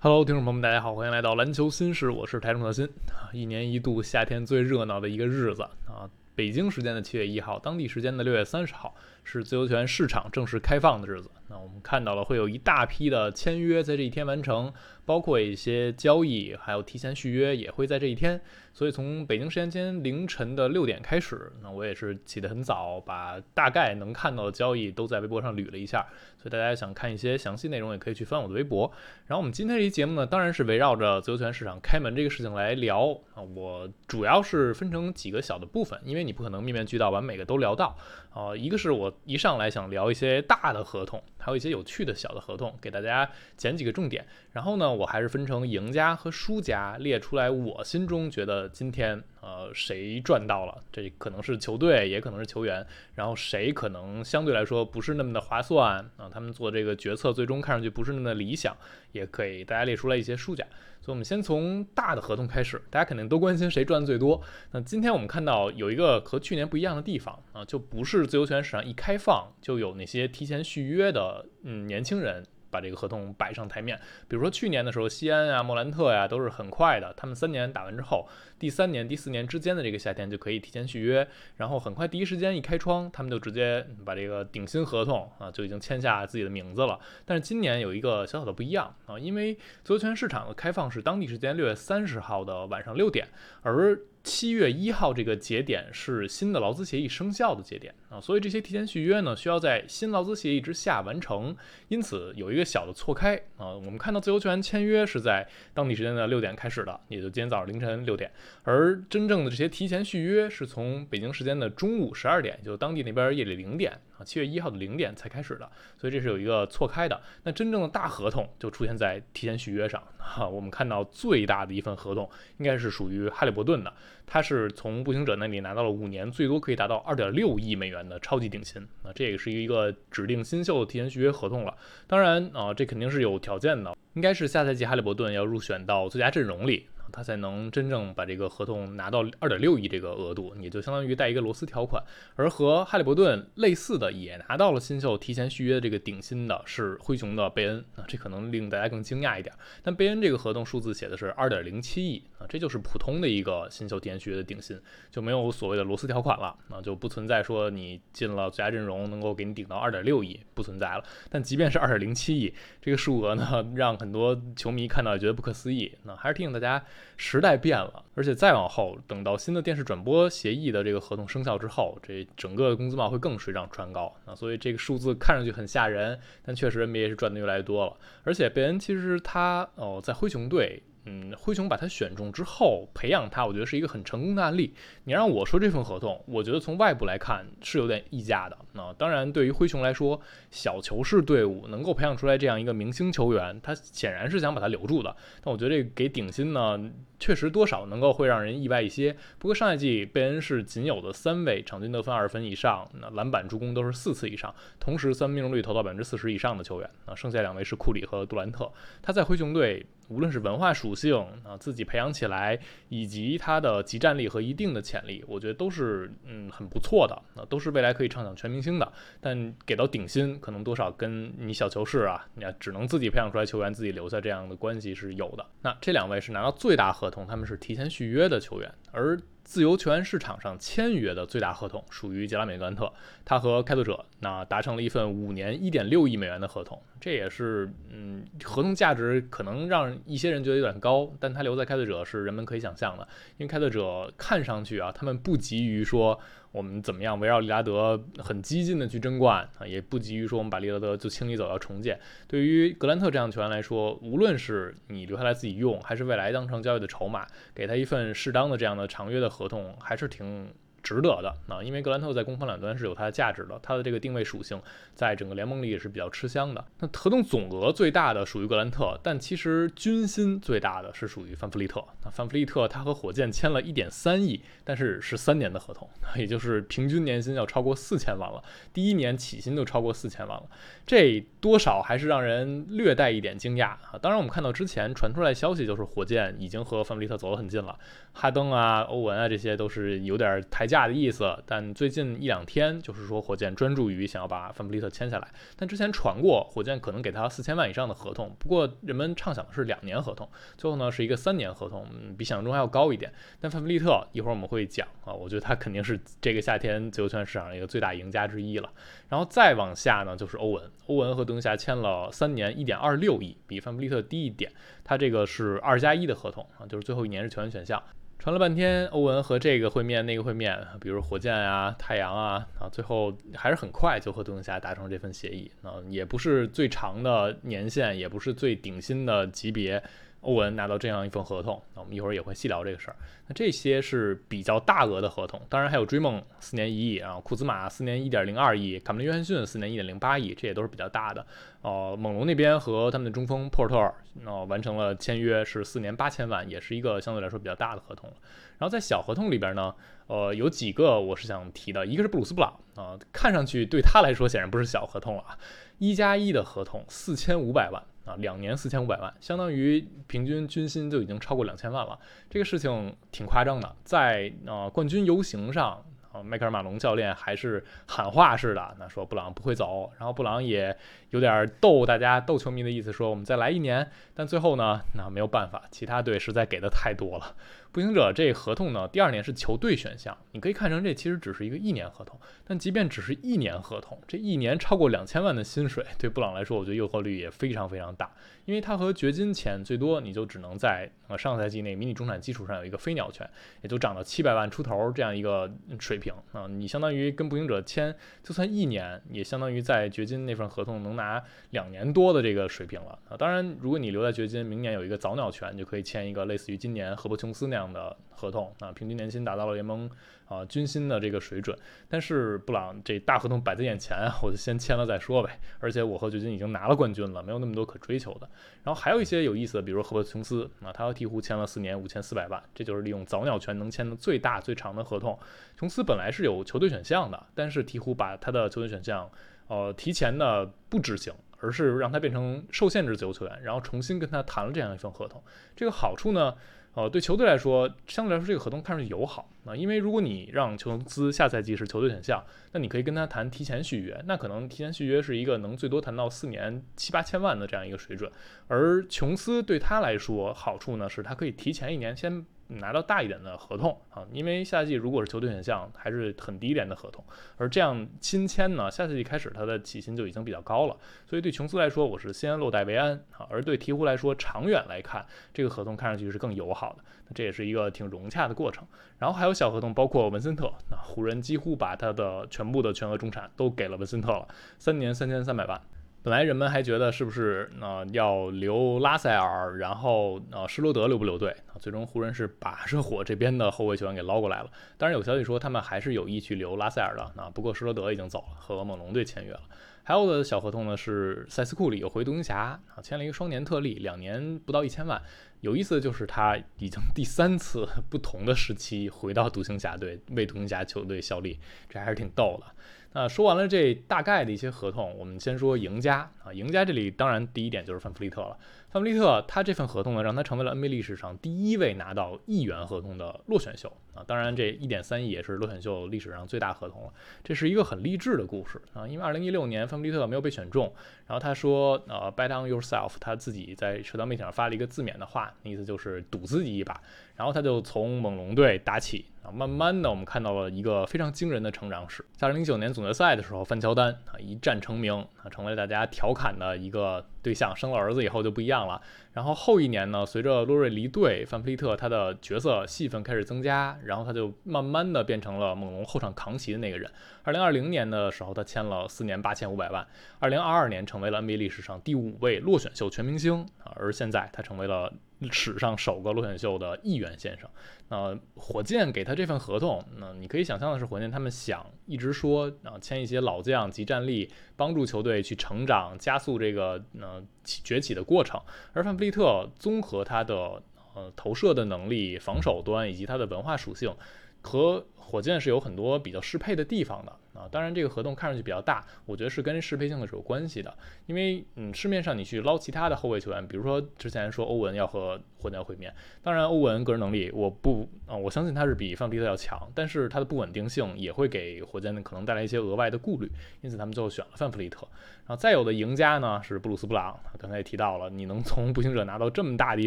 Hello，听众朋友们，大家好，欢迎来到篮球新事，我是台中特新。一年一度夏天最热闹的一个日子啊，北京时间的七月一号，当地时间的六月三十号，是自由权市场正式开放的日子。那我们看到了会有一大批的签约在这一天完成，包括一些交易，还有提前续约也会在这一天。所以从北京时间今天凌晨的六点开始，那我也是起得很早，把大概能看到的交易都在微博上捋了一下。所以大家想看一些详细内容，也可以去翻我的微博。然后我们今天这期节目呢，当然是围绕着自由权市场开门这个事情来聊啊。我主要是分成几个小的部分，因为你不可能面面俱到，把每个都聊到啊。一个是我一上来想聊一些大的合同，还有一些有趣的小的合同，给大家捡几个重点。然后呢，我还是分成赢家和输家，列出来我心中觉得今天呃谁赚到了，这可能是球队，也可能是球员，然后谁可能相对来说不是那么的划算啊，他们做这个决策最终看上去不是那么的理想，也可以大家列出来一些输家。所以，我们先从大的合同开始，大家肯定都关心谁赚最多。那今天我们看到有一个和去年不一样的地方啊，就不是自由球员市场一开放就有那些提前续约的嗯年轻人。把这个合同摆上台面，比如说去年的时候，西安啊、莫兰特呀都是很快的，他们三年打完之后，第三年、第四年之间的这个夏天就可以提前续约，然后很快第一时间一开窗，他们就直接把这个顶薪合同啊就已经签下自己的名字了。但是今年有一个小小的不一样啊，因为自由球市场的开放是当地时间六月三十号的晚上六点，而七月一号这个节点是新的劳资协议生效的节点啊，所以这些提前续约呢需要在新劳资协议之下完成，因此有一个小的错开啊。我们看到自由球员签约是在当地时间的六点开始的，也就今天早上凌晨六点，而真正的这些提前续约是从北京时间的中午十二点，就当地那边夜里零点啊，七月一号的零点才开始的，所以这是有一个错开的。那真正的大合同就出现在提前续约上哈，我们看到最大的一份合同应该是属于哈利伯顿的。他是从步行者那里拿到了五年，最多可以达到二点六亿美元的超级顶薪啊，这也是一个指定新秀的提前续约合同了。当然啊，这肯定是有条件的，应该是下赛季哈利伯顿要入选到最佳阵容里。他才能真正把这个合同拿到二点六亿这个额度，也就相当于带一个螺丝条款。而和哈利伯顿类似的，也拿到了新秀提前续约这个顶薪的是灰熊的贝恩啊，这可能令大家更惊讶一点。但贝恩这个合同数字写的是二点零七亿啊，这就是普通的一个新秀提前续约的顶薪，就没有所谓的螺丝条款了啊，就不存在说你进了最佳阵容能够给你顶到二点六亿，不存在了。但即便是二点零七亿这个数额呢，让很多球迷看到也觉得不可思议。那还是提醒大家。时代变了，而且再往后，等到新的电视转播协议的这个合同生效之后，这整个工资帽会更水涨船高啊！所以这个数字看上去很吓人，但确实 NBA 是赚的越来越多了。而且贝恩其实他哦，在灰熊队。嗯，灰熊把他选中之后培养他，我觉得是一个很成功的案例。你让我说这份合同，我觉得从外部来看是有点溢价的。那当然，对于灰熊来说，小球式队伍能够培养出来这样一个明星球员，他显然是想把他留住的。但我觉得这给顶薪呢，确实多少能够会让人意外一些。不过上赛季贝恩是仅有的三位场均得分二分以上，那篮板助攻都是四次以上，同时三分命中率投到百分之四十以上的球员。那剩下两位是库里和杜兰特。他在灰熊队。无论是文化属性啊，自己培养起来，以及他的集战力和一定的潜力，我觉得都是嗯很不错的，那都是未来可以畅想全明星的。但给到顶薪，可能多少跟你小球市啊，你只能自己培养出来球员，自己留下这样的关系是有的。那这两位是拿到最大合同，他们是提前续约的球员，而。自由球员市场上签约的最大合同属于杰拉美·格兰特，他和开拓者那达成了一份五年一点六亿美元的合同，这也是嗯合同价值可能让一些人觉得有点高，但他留在开拓者是人们可以想象的，因为开拓者看上去啊，他们不急于说。我们怎么样围绕利拉德很激进的去争冠啊，也不急于说我们把利拉德就清理走要重建。对于格兰特这样的球员来说，无论是你留下来自己用，还是未来当成交易的筹码，给他一份适当的这样的长约的合同，还是挺。值得的啊，因为格兰特在攻防两端是有它的价值的，它的这个定位属性在整个联盟里也是比较吃香的。那合同总额最大的属于格兰特，但其实军薪最大的是属于范弗利特。那范弗利特他和火箭签了一点三亿，但是是三年的合同，也就是平均年薪要超过四千万了，第一年起薪都超过四千万了，这多少还是让人略带一点惊讶啊。当然，我们看到之前传出来消息就是火箭已经和范弗利特走得很近了，哈登啊、欧文啊这些都是有点抬价。价的意思，但最近一两天就是说火箭专注于想要把范弗利特签下来。但之前传过火箭可能给他四千万以上的合同，不过人们畅想的是两年合同，最后呢是一个三年合同，嗯比想象中还要高一点。但范弗利特一会儿我们会讲啊，我觉得他肯定是这个夏天自由球员市场一个最大赢家之一了。然后再往下呢就是欧文，欧文和独行侠签了三年一点二六亿，比范弗利特低一点，他这个是二加一的合同啊，就是最后一年是球员选项。传了半天，欧文和这个会面那个会面，比如火箭啊、太阳啊，啊，最后还是很快就和独行侠达成这份协议啊，也不是最长的年限，也不是最顶薪的级别。欧文拿到这样一份合同，那我们一会儿也会细聊这个事儿。那这些是比较大额的合同，当然还有追梦四年一亿，然后库兹马四年一点零二亿，卡梅伦约翰逊四年一点零八亿，这也都是比较大的。呃，猛龙那边和他们的中锋珀特尔，那完成了签约，是四年八千万，也是一个相对来说比较大的合同。然后在小合同里边呢，呃，有几个我是想提的，一个是布鲁斯布朗啊，看上去对他来说显然不是小合同了啊，一加一的合同四千五百万。啊，两年四千五百万，相当于平均军薪就已经超过两千万了。这个事情挺夸张的，在呃冠军游行上，啊，迈克尔马龙教练还是喊话似的，那说布朗不会走，然后布朗也有点逗大家、逗球迷的意思，说我们再来一年。但最后呢，那没有办法，其他队实在给的太多了。步行者这合同呢，第二年是球队选项，你可以看成这其实只是一个一年合同。但即便只是一年合同，这一年超过两千万的薪水，对布朗来说，我觉得诱惑力也非常非常大。因为他和掘金签最多，你就只能在呃上赛季那迷你中产基础上有一个飞鸟权，也就涨到七百万出头这样一个水平啊。你相当于跟步行者签，就算一年，也相当于在掘金那份合同能拿两年多的这个水平了啊。当然，如果你留在掘金，明年有一个早鸟权，你就可以签一个类似于今年赫伯琼斯那样样的合同啊，平均年薪达到了联盟。啊，军薪的这个水准，但是布朗这大合同摆在眼前，我就先签了再说呗。而且我和掘金已经拿了冠军了，没有那么多可追求的。然后还有一些有意思的，比如赫伯琼斯，啊，他和鹈鹕签了四年五千四百万，这就是利用早鸟权能签的最大最长的合同。琼斯本来是有球队选项的，但是鹈鹕把他的球队选项，呃，提前的不执行，而是让他变成受限制自由球员，然后重新跟他谈了这样一份合同。这个好处呢？呃，对球队来说，相对来说这个合同看上去友好啊，因为如果你让琼斯下赛季是球队选项，那你可以跟他谈提前续约，那可能提前续约是一个能最多谈到四年七八千万的这样一个水准，而琼斯对他来说好处呢，是他可以提前一年先。拿到大一点的合同啊，因为下季如果是球队选项，还是很低廉的合同，而这样新签呢，下赛季开始他的起薪就已经比较高了，所以对琼斯来说，我是先落袋为安啊，而对鹈鹕来说，长远来看，这个合同看上去是更友好的，这也是一个挺融洽的过程。然后还有小合同，包括文森特，那湖人几乎把他的全部的全额中产都给了文森特了，三年三千三百万。本来人们还觉得是不是呃要留拉塞尔，然后呃施罗德留不留队啊？最终湖人是把 热火这边的后卫球员给捞过来了。当然有消息说他们还是有意去留拉塞尔的啊，不过施罗德已经走了，和猛龙队签约了。还有的小合同呢是塞斯库里又回独行侠啊，签了一个双年特例，两年不到一千万。有意思的就是他已经第三次不同的时期回到独行侠队为独行侠球队效力，这还是挺逗的。那说完了这大概的一些合同，我们先说赢家啊，赢家这里当然第一点就是范弗利特了。范弗利特他这份合同呢，让他成为了 NBA 历史上第一位拿到亿元合同的落选秀啊。当然，这一点三亿也是落选秀历史上最大合同了。这是一个很励志的故事啊，因为二零一六年范弗利特没有被选中，然后他说呃，bet on yourself，他自己在社交媒体上发了一个自勉的话，意思就是赌自己一把。然后他就从猛龙队打起啊，慢慢的我们看到了一个非常惊人的成长史。在二零零九年总决赛的时候，范乔丹啊一战成名啊，成为大家调侃的一个对象。生了儿子以后就不一样了。然后后一年呢，随着洛瑞离队，范弗利特他的角色戏份开始增加，然后他就慢慢的变成了猛龙后场扛旗的那个人。二零二零年的时候，他签了四年八千五百万。二零二二年成为了 NBA 历史上第五位落选秀全明星啊，而现在他成为了。史上首个落选秀的议员先生，那火箭给他这份合同，那你可以想象的是，火箭他们想一直说啊，签一些老将及战力，帮助球队去成长，加速这个呃崛起的过程。而范弗利特综合他的呃投射的能力、防守端以及他的文化属性。和火箭是有很多比较适配的地方的。啊，当然这个合同看上去比较大，我觉得是跟适配性的是有关系的。因为嗯，市面上你去捞其他的后卫球员，比如说之前说欧文要和火箭会面，当然欧文个人能力我不啊，我相信他是比范弗利特要强，但是他的不稳定性也会给火箭呢可能带来一些额外的顾虑，因此他们最后选了范弗利特。然后再有的赢家呢是布鲁斯布朗，刚才也提到了，你能从步行者拿到这么大的一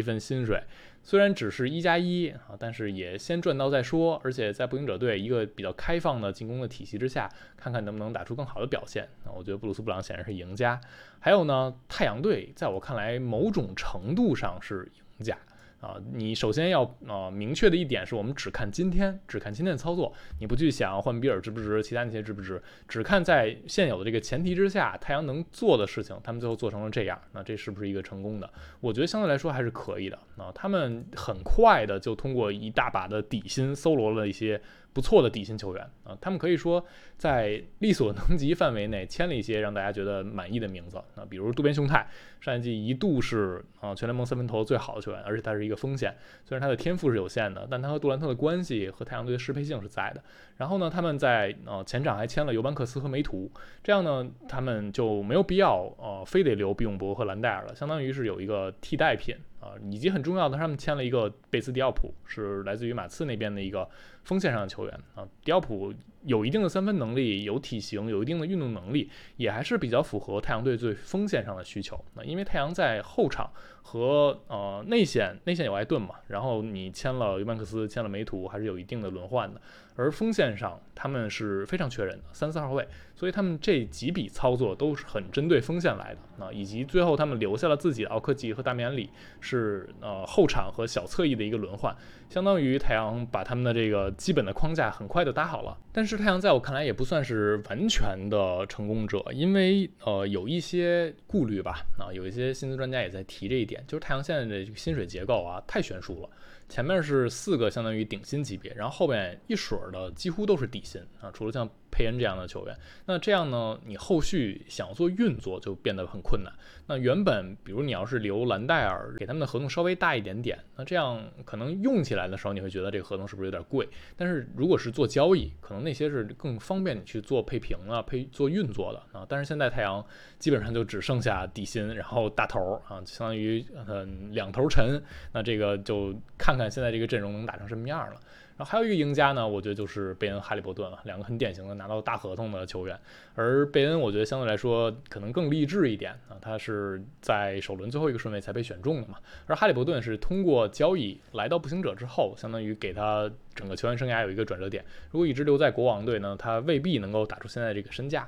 份薪水。虽然只是一加一啊，但是也先赚到再说。而且在步行者队一个比较开放的进攻的体系之下，看看能不能打出更好的表现。那我觉得布鲁斯布朗显然是赢家。还有呢，太阳队在我看来某种程度上是赢家。啊，你首先要呃明确的一点是我们只看今天，只看今天的操作，你不去想换比尔值不值，其他那些值不值，只看在现有的这个前提之下，太阳能做的事情，他们最后做成了这样，那这是不是一个成功的？我觉得相对来说还是可以的啊，他们很快的就通过一大把的底薪搜罗了一些。不错的底薪球员啊，他们可以说在力所能及范围内签了一些让大家觉得满意的名字啊，比如渡边雄太，上一季一度是啊全联盟三分投最好的球员，而且他是一个锋线，虽然他的天赋是有限的，但他和杜兰特的关系和太阳队的适配性是在的。然后呢，他们在呃前场还签了尤班克斯和梅图，这样呢，他们就没有必要呃非得留比永博和兰戴尔了，相当于是有一个替代品。啊，以及很重要的，他们签了一个贝斯迪奥普，是来自于马刺那边的一个锋线上的球员啊。迪奥普有一定的三分能力，有体型，有一定的运动能力，也还是比较符合太阳队最锋线上的需求。那因为太阳在后场和呃内线，内线有艾顿嘛，然后你签了尤曼克斯，签了梅图，还是有一定的轮换的。而锋线上他们是非常缺人的，三四号位，所以他们这几笔操作都是很针对锋线来的啊，以及最后他们留下了自己的奥科吉和大米安里，是呃后场和小侧翼的一个轮换，相当于太阳把他们的这个基本的框架很快的搭好了。但是太阳在我看来也不算是完全的成功者，因为呃有一些顾虑吧啊，有一些薪资专家也在提这一点，就是太阳线的这个薪水结构啊太悬殊了。前面是四个相当于顶薪级别，然后后面一水儿的几乎都是底薪啊，除了像。佩恩这样的球员，那这样呢？你后续想做运作就变得很困难。那原本，比如你要是留兰戴尔，给他们的合同稍微大一点点，那这样可能用起来的时候，你会觉得这个合同是不是有点贵？但是如果是做交易，可能那些是更方便你去做配平啊、配做运作的啊。但是现在太阳基本上就只剩下底薪，然后大头啊，相当于嗯两头沉。那这个就看看现在这个阵容能打成什么样了。还有一个赢家呢，我觉得就是贝恩、哈利伯顿了，两个很典型的拿到大合同的球员。而贝恩，我觉得相对来说可能更励志一点啊，他是在首轮最后一个顺位才被选中的嘛。而哈利伯顿是通过交易来到步行者之后，相当于给他整个球员生涯有一个转折点。如果一直留在国王队呢，他未必能够打出现在这个身价。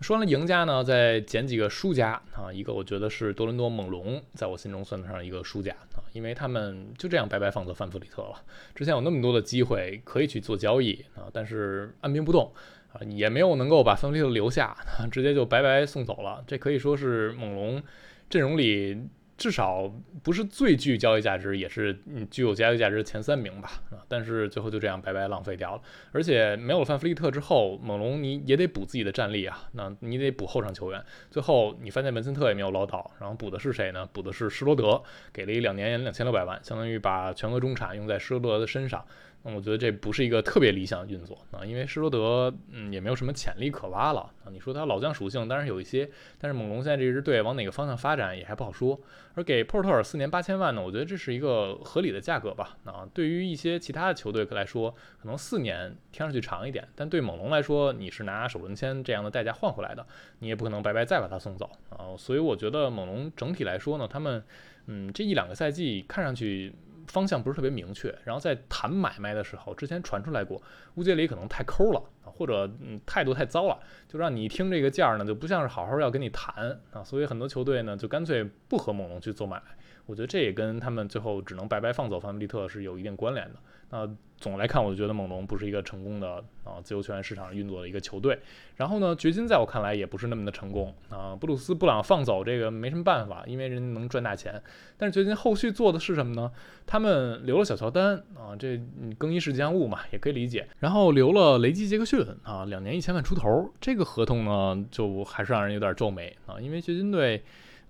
说完了赢家呢，再捡几个输家啊。一个我觉得是多伦多猛龙，在我心中算得上一个输家啊，因为他们就这样白白放走范弗里特了。之前有那么多的机会可以去做交易啊，但是按兵不动啊，也没有能够把范弗里特留下，啊直接就白白送走了。这可以说是猛龙阵容里。至少不是最具交易价值，也是嗯具有交易价值前三名吧啊！但是最后就这样白白浪费掉了。而且没有了范弗利特之后，猛龙你也得补自己的战力啊，那你得补后场球员。最后你发现文森特也没有捞到，然后补的是谁呢？补的是施罗德，给了一两年两千六百万，相当于把全额中产用在施罗德的身上。那我觉得这不是一个特别理想的运作啊，因为施罗德嗯也没有什么潜力可挖了啊。你说他老将属性当然有一些，但是猛龙现在这支队往哪个方向发展也还不好说。而给珀特尔四年八千万呢，我觉得这是一个合理的价格吧。啊，对于一些其他的球队来说，可能四年听上去长一点，但对猛龙来说，你是拿首轮签这样的代价换回来的，你也不可能白白再把他送走啊。所以我觉得猛龙整体来说呢，他们嗯这一两个赛季看上去。方向不是特别明确，然后在谈买卖的时候，之前传出来过，乌杰里可能太抠了，或者嗯态度太糟了，就让你听这个价呢，就不像是好好要跟你谈啊，所以很多球队呢就干脆不和猛龙去做买卖。我觉得这也跟他们最后只能白白放走范弗利特是有一定关联的。那总来看，我就觉得猛龙不是一个成功的啊自由球员市场运作的一个球队。然后呢，掘金在我看来也不是那么的成功啊。布鲁斯布朗放走这个没什么办法，因为人能赚大钱。但是掘金后续做的是什么呢？他们留了小乔丹啊，这更衣室吉祥物嘛，也可以理解。然后留了雷吉杰克逊啊，两年一千万出头，这个合同呢，就还是让人有点皱眉啊，因为掘金队。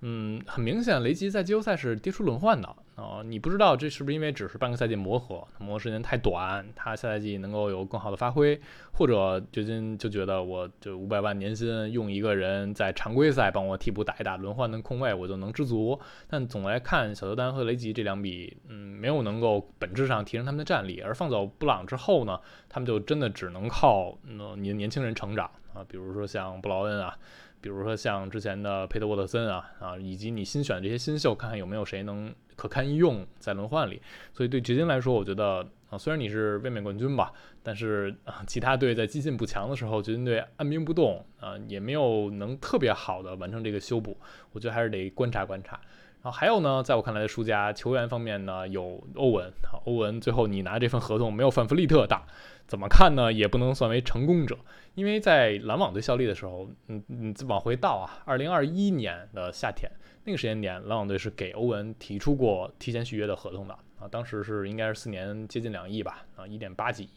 嗯，很明显，雷吉在季后赛是跌出轮换的啊，你不知道这是不是因为只是半个赛季磨合，磨合时间太短，他下赛季能够有更好的发挥，或者掘金就觉得我就五百万年薪用一个人在常规赛帮我替补打一打轮换的空位，我就能知足。但总来看，小乔丹和雷吉这两笔，嗯，没有能够本质上提升他们的战力，而放走布朗之后呢，他们就真的只能靠你的年轻人成长啊，比如说像布劳恩啊。比如说像之前的佩德沃特森啊啊，以及你新选的这些新秀，看看有没有谁能可堪一用在轮换里。所以对掘金来说，我觉得啊，虽然你是卫冕冠军吧，但是啊，其他队在激进不强的时候，掘金队按兵不动啊，也没有能特别好的完成这个修补。我觉得还是得观察观察。然后还有呢，在我看来的输家球员方面呢，有欧文，欧文最后你拿这份合同没有范弗利特大。怎么看呢？也不能算为成功者，因为在篮网队效力的时候，嗯嗯，往回倒啊，二零二一年的夏天那个时间点，篮网队是给欧文提出过提前续约的合同的啊，当时是应该是四年接近两亿吧，啊，一点八几亿。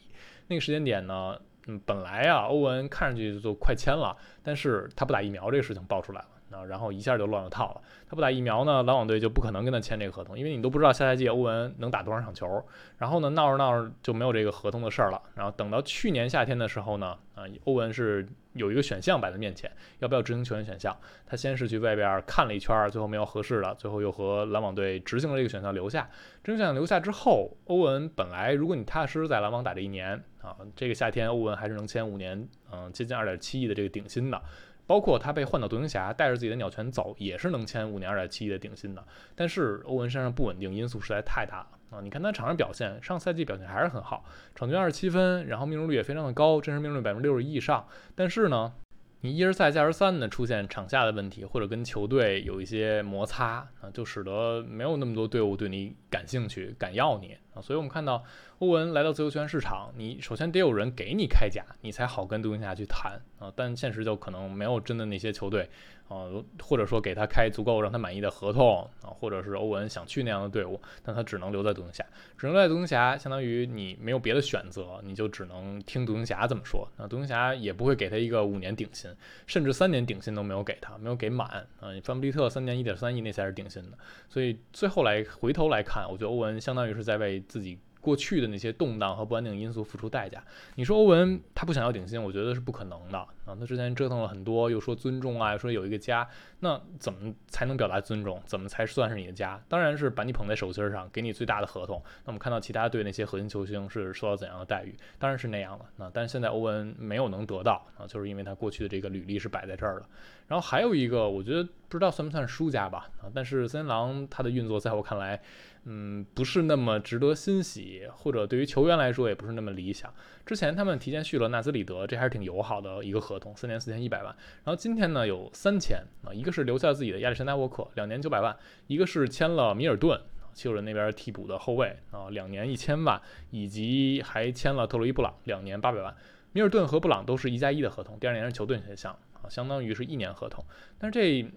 那个时间点呢，嗯，本来啊，欧文看上去就快签了，但是他不打疫苗这个事情爆出来了。啊，然后一下就乱了套了。他不打疫苗呢，篮网队就不可能跟他签这个合同，因为你都不知道下赛季欧文能打多少场球。然后呢，闹着闹着就没有这个合同的事儿了。然后等到去年夏天的时候呢，啊，欧文是有一个选项摆在面前，要不要执行球员选项？他先是去外边看了一圈，最后没有合适的，最后又和篮网队执行了这个选项留下。执行选项留下之后，欧文本来如果你踏踏实实在篮网打这一年啊，这个夏天欧文还是能签五年，嗯，接近二点七亿的这个顶薪的。包括他被换到独行侠，带着自己的鸟权走，也是能签五年二点七亿的顶薪的。但是欧文身上不稳定因素实在太大了啊！你看他场上表现，上赛季表现还是很好，场均二十七分，然后命中率也非常的高，真实命中率百分之六十一以上。但是呢，你一而再再而三的出现场下的问题，或者跟球队有一些摩擦啊，就使得没有那么多队伍对你感兴趣、敢要你啊。所以我们看到。欧文来到自由球员市场，你首先得有人给你开价，你才好跟独行侠去谈啊。但现实就可能没有真的那些球队啊，或者说给他开足够让他满意的合同啊，或者是欧文想去那样的队伍，但他只能留在独行侠，只能留在独行侠，相当于你没有别的选择，你就只能听独行侠怎么说。那独行侠也不会给他一个五年顶薪，甚至三年顶薪都没有给他，没有给满啊。范布利特三年一点三亿那才是顶薪的，所以最后来回头来看，我觉得欧文相当于是在为自己。过去的那些动荡和不安定因素付出代价。你说欧文他不想要顶薪，我觉得是不可能的啊。他之前折腾了很多，又说尊重啊，说有一个家，那怎么才能表达尊重？怎么才算是你的家？当然是把你捧在手心上，给你最大的合同。那我们看到其他队那些核心球星是受到怎样的待遇？当然是那样的。那但是现在欧文没有能得到啊，就是因为他过去的这个履历是摆在这儿的。然后还有一个，我觉得不知道算不算输家吧啊。但是森林狼他的运作在我看来。嗯，不是那么值得欣喜，或者对于球员来说也不是那么理想。之前他们提前续了纳兹里德，这还是挺友好的一个合同，四年四千一百万。然后今天呢有三千啊，一个是留下自己的亚历山大沃克，两年九百万；一个是签了米尔顿，七六人那边替补的后卫啊，两年一千万，以及还签了特洛伊布朗，两年八百万。米尔顿和布朗都是一加一的合同，第二年是球队选项啊，相当于是一年合同。但是这。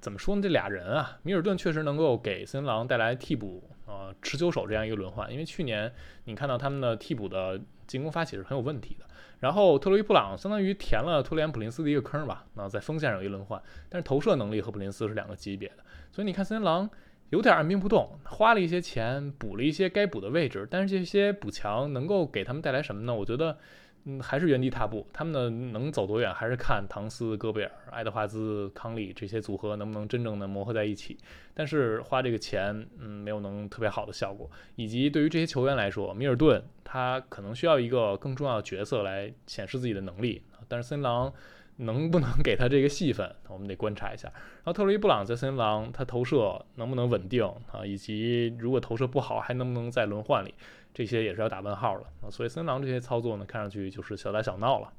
怎么说呢？这俩人啊，米尔顿确实能够给森林狼带来替补呃持球手这样一个轮换，因为去年你看到他们的替补的进攻发起是很有问题的。然后特洛伊布朗相当于填了托连普林斯的一个坑吧，那在锋线上一轮换，但是投射能力和普林斯是两个级别的，所以你看森林狼有点按兵不动，花了一些钱补了一些该补的位置，但是这些补强能够给他们带来什么呢？我觉得。嗯，还是原地踏步。他们呢能走多远，还是看唐斯、戈贝尔、爱德华兹、康利这些组合能不能真正的磨合在一起。但是花这个钱，嗯，没有能特别好的效果。以及对于这些球员来说，米尔顿他可能需要一个更重要的角色来显示自己的能力。但是森林狼能不能给他这个戏份，我们得观察一下。然后特洛伊布朗在森林狼，他投射能不能稳定啊？以及如果投射不好，还能不能在轮换里？这些也是要打问号了啊，所以森狼这些操作呢，看上去就是小打小闹了。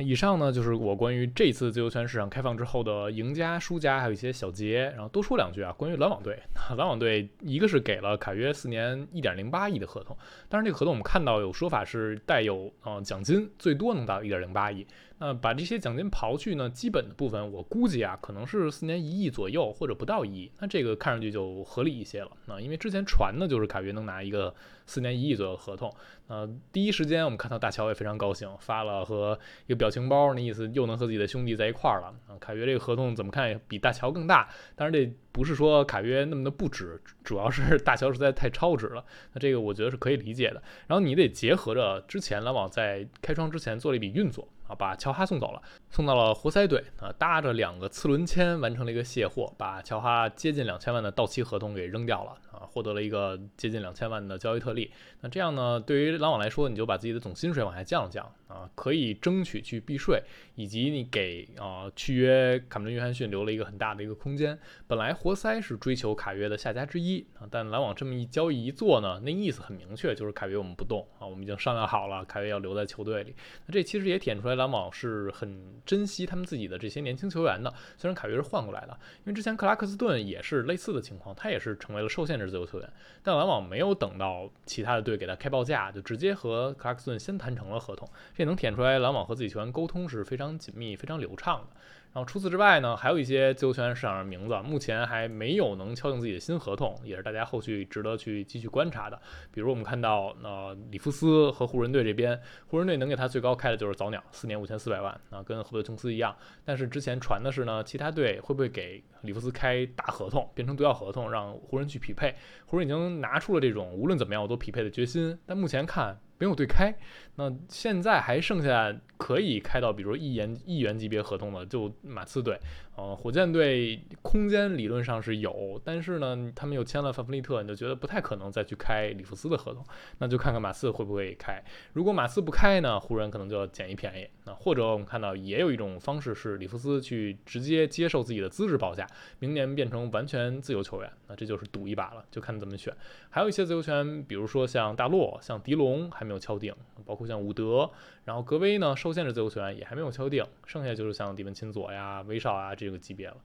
那以上呢，就是我关于这次自由球员市场开放之后的赢家、输家，还有一些小结。然后多说两句啊，关于篮网队，篮网队一个是给了卡约四年一点零八亿的合同，当然这个合同我们看到有说法是带有呃奖金，最多能达到一点零八亿。那把这些奖金刨去呢，基本的部分我估计啊，可能是四年一亿左右或者不到一亿。那这个看上去就合理一些了。那因为之前传的就是卡约能拿一个四年一亿左右的合同。呃，第一时间我们看到大乔也非常高兴，发了和一个表情包，那意思又能和自己的兄弟在一块儿了。啊，卡约这个合同怎么看也比大乔更大，当然这不是说卡约那么的不值，主要是大乔实在太超值了。那这个我觉得是可以理解的。然后你得结合着之前篮网在开窗之前做了一笔运作。啊，把乔哈送走了，送到了活塞队啊，搭着两个次轮签完成了一个卸货，把乔哈接近两千万的到期合同给扔掉了啊，获得了一个接近两千万的交易特例。那这样呢，对于篮网来说，你就把自己的总薪水往下降降啊，可以争取去避税，以及你给啊续约卡梅伦约翰逊留了一个很大的一个空间。本来活塞是追求卡约的下家之一啊，但篮网这么一交易一做呢，那意思很明确，就是卡约我们不动啊，我们已经商量好了，卡约要留在球队里。那这其实也体现出来。篮网是很珍惜他们自己的这些年轻球员的，虽然卡约是换过来的，因为之前克拉克斯顿也是类似的情况，他也是成为了受限制自由球员，但篮网没有等到其他的队给他开报价，就直接和克拉克斯顿先谈成了合同，这能体现出来篮网和自己球员沟通是非常紧密、非常流畅的。然后除此之外呢，还有一些自由球员市场上的名字，目前还没有能敲定自己的新合同，也是大家后续值得去继续观察的。比如我们看到，呃，里夫斯和湖人队这边，湖人队能给他最高开的就是早鸟，四年五千四百万，啊，跟赫伯琼斯一样。但是之前传的是呢，其他队会不会给里夫斯开大合同，变成独角合同，让湖人去匹配？湖人已经拿出了这种无论怎么样我都匹配的决心，但目前看。没有对开，那现在还剩下可以开到，比如说一元一元级别合同的，就马刺队。呃，火箭队空间理论上是有，但是呢，他们又签了范弗利特，你就觉得不太可能再去开里弗斯的合同。那就看看马刺会不会开。如果马刺不开呢，湖人可能就要捡一便宜。那或者我们看到也有一种方式是里弗斯去直接接受自己的资质报价，明年变成完全自由球员。那这就是赌一把了，就看怎么选。还有一些自由球员，比如说像大洛、像迪龙还没有敲定，包括像伍德，然后格威呢，受限制自由球员也还没有敲定。剩下就是像迪文钦佐呀、威少啊这。这个级别了。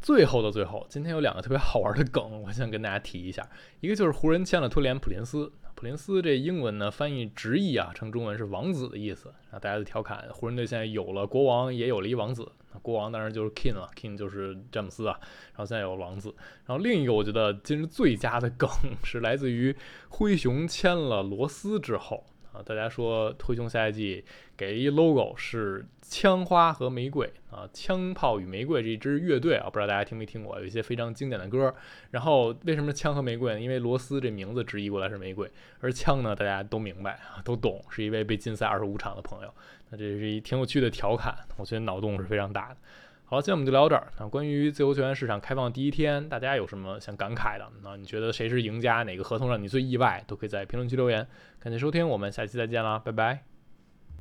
最后的最后，今天有两个特别好玩的梗，我想跟大家提一下。一个就是湖人签了托连普林斯，普林斯这英文呢翻译直译啊，成中文是王子的意思。然后大家就调侃，湖人队现在有了国王，也有了一王子。国王当然就是 King 了，King 就是詹姆斯啊。然后现在有王子。然后另一个我觉得今日最佳的梗 是来自于灰熊签了罗斯之后。啊，大家说灰熊下一季给一 logo 是枪花和玫瑰啊，枪炮与玫瑰这一支乐队啊，不知道大家听没听过，有一些非常经典的歌。然后为什么枪和玫瑰呢？因为罗斯这名字直译过来是玫瑰，而枪呢大家都明白啊，都懂，是一位被禁赛二十五场的朋友。那这是一挺有趣的调侃，我觉得脑洞是非常大的。好，今天我们就聊到这儿。那关于自由球员市场开放第一天，大家有什么想感慨的？那你觉得谁是赢家？哪个合同让你最意外？都可以在评论区留言。感谢收听，我们下期再见啦，拜拜。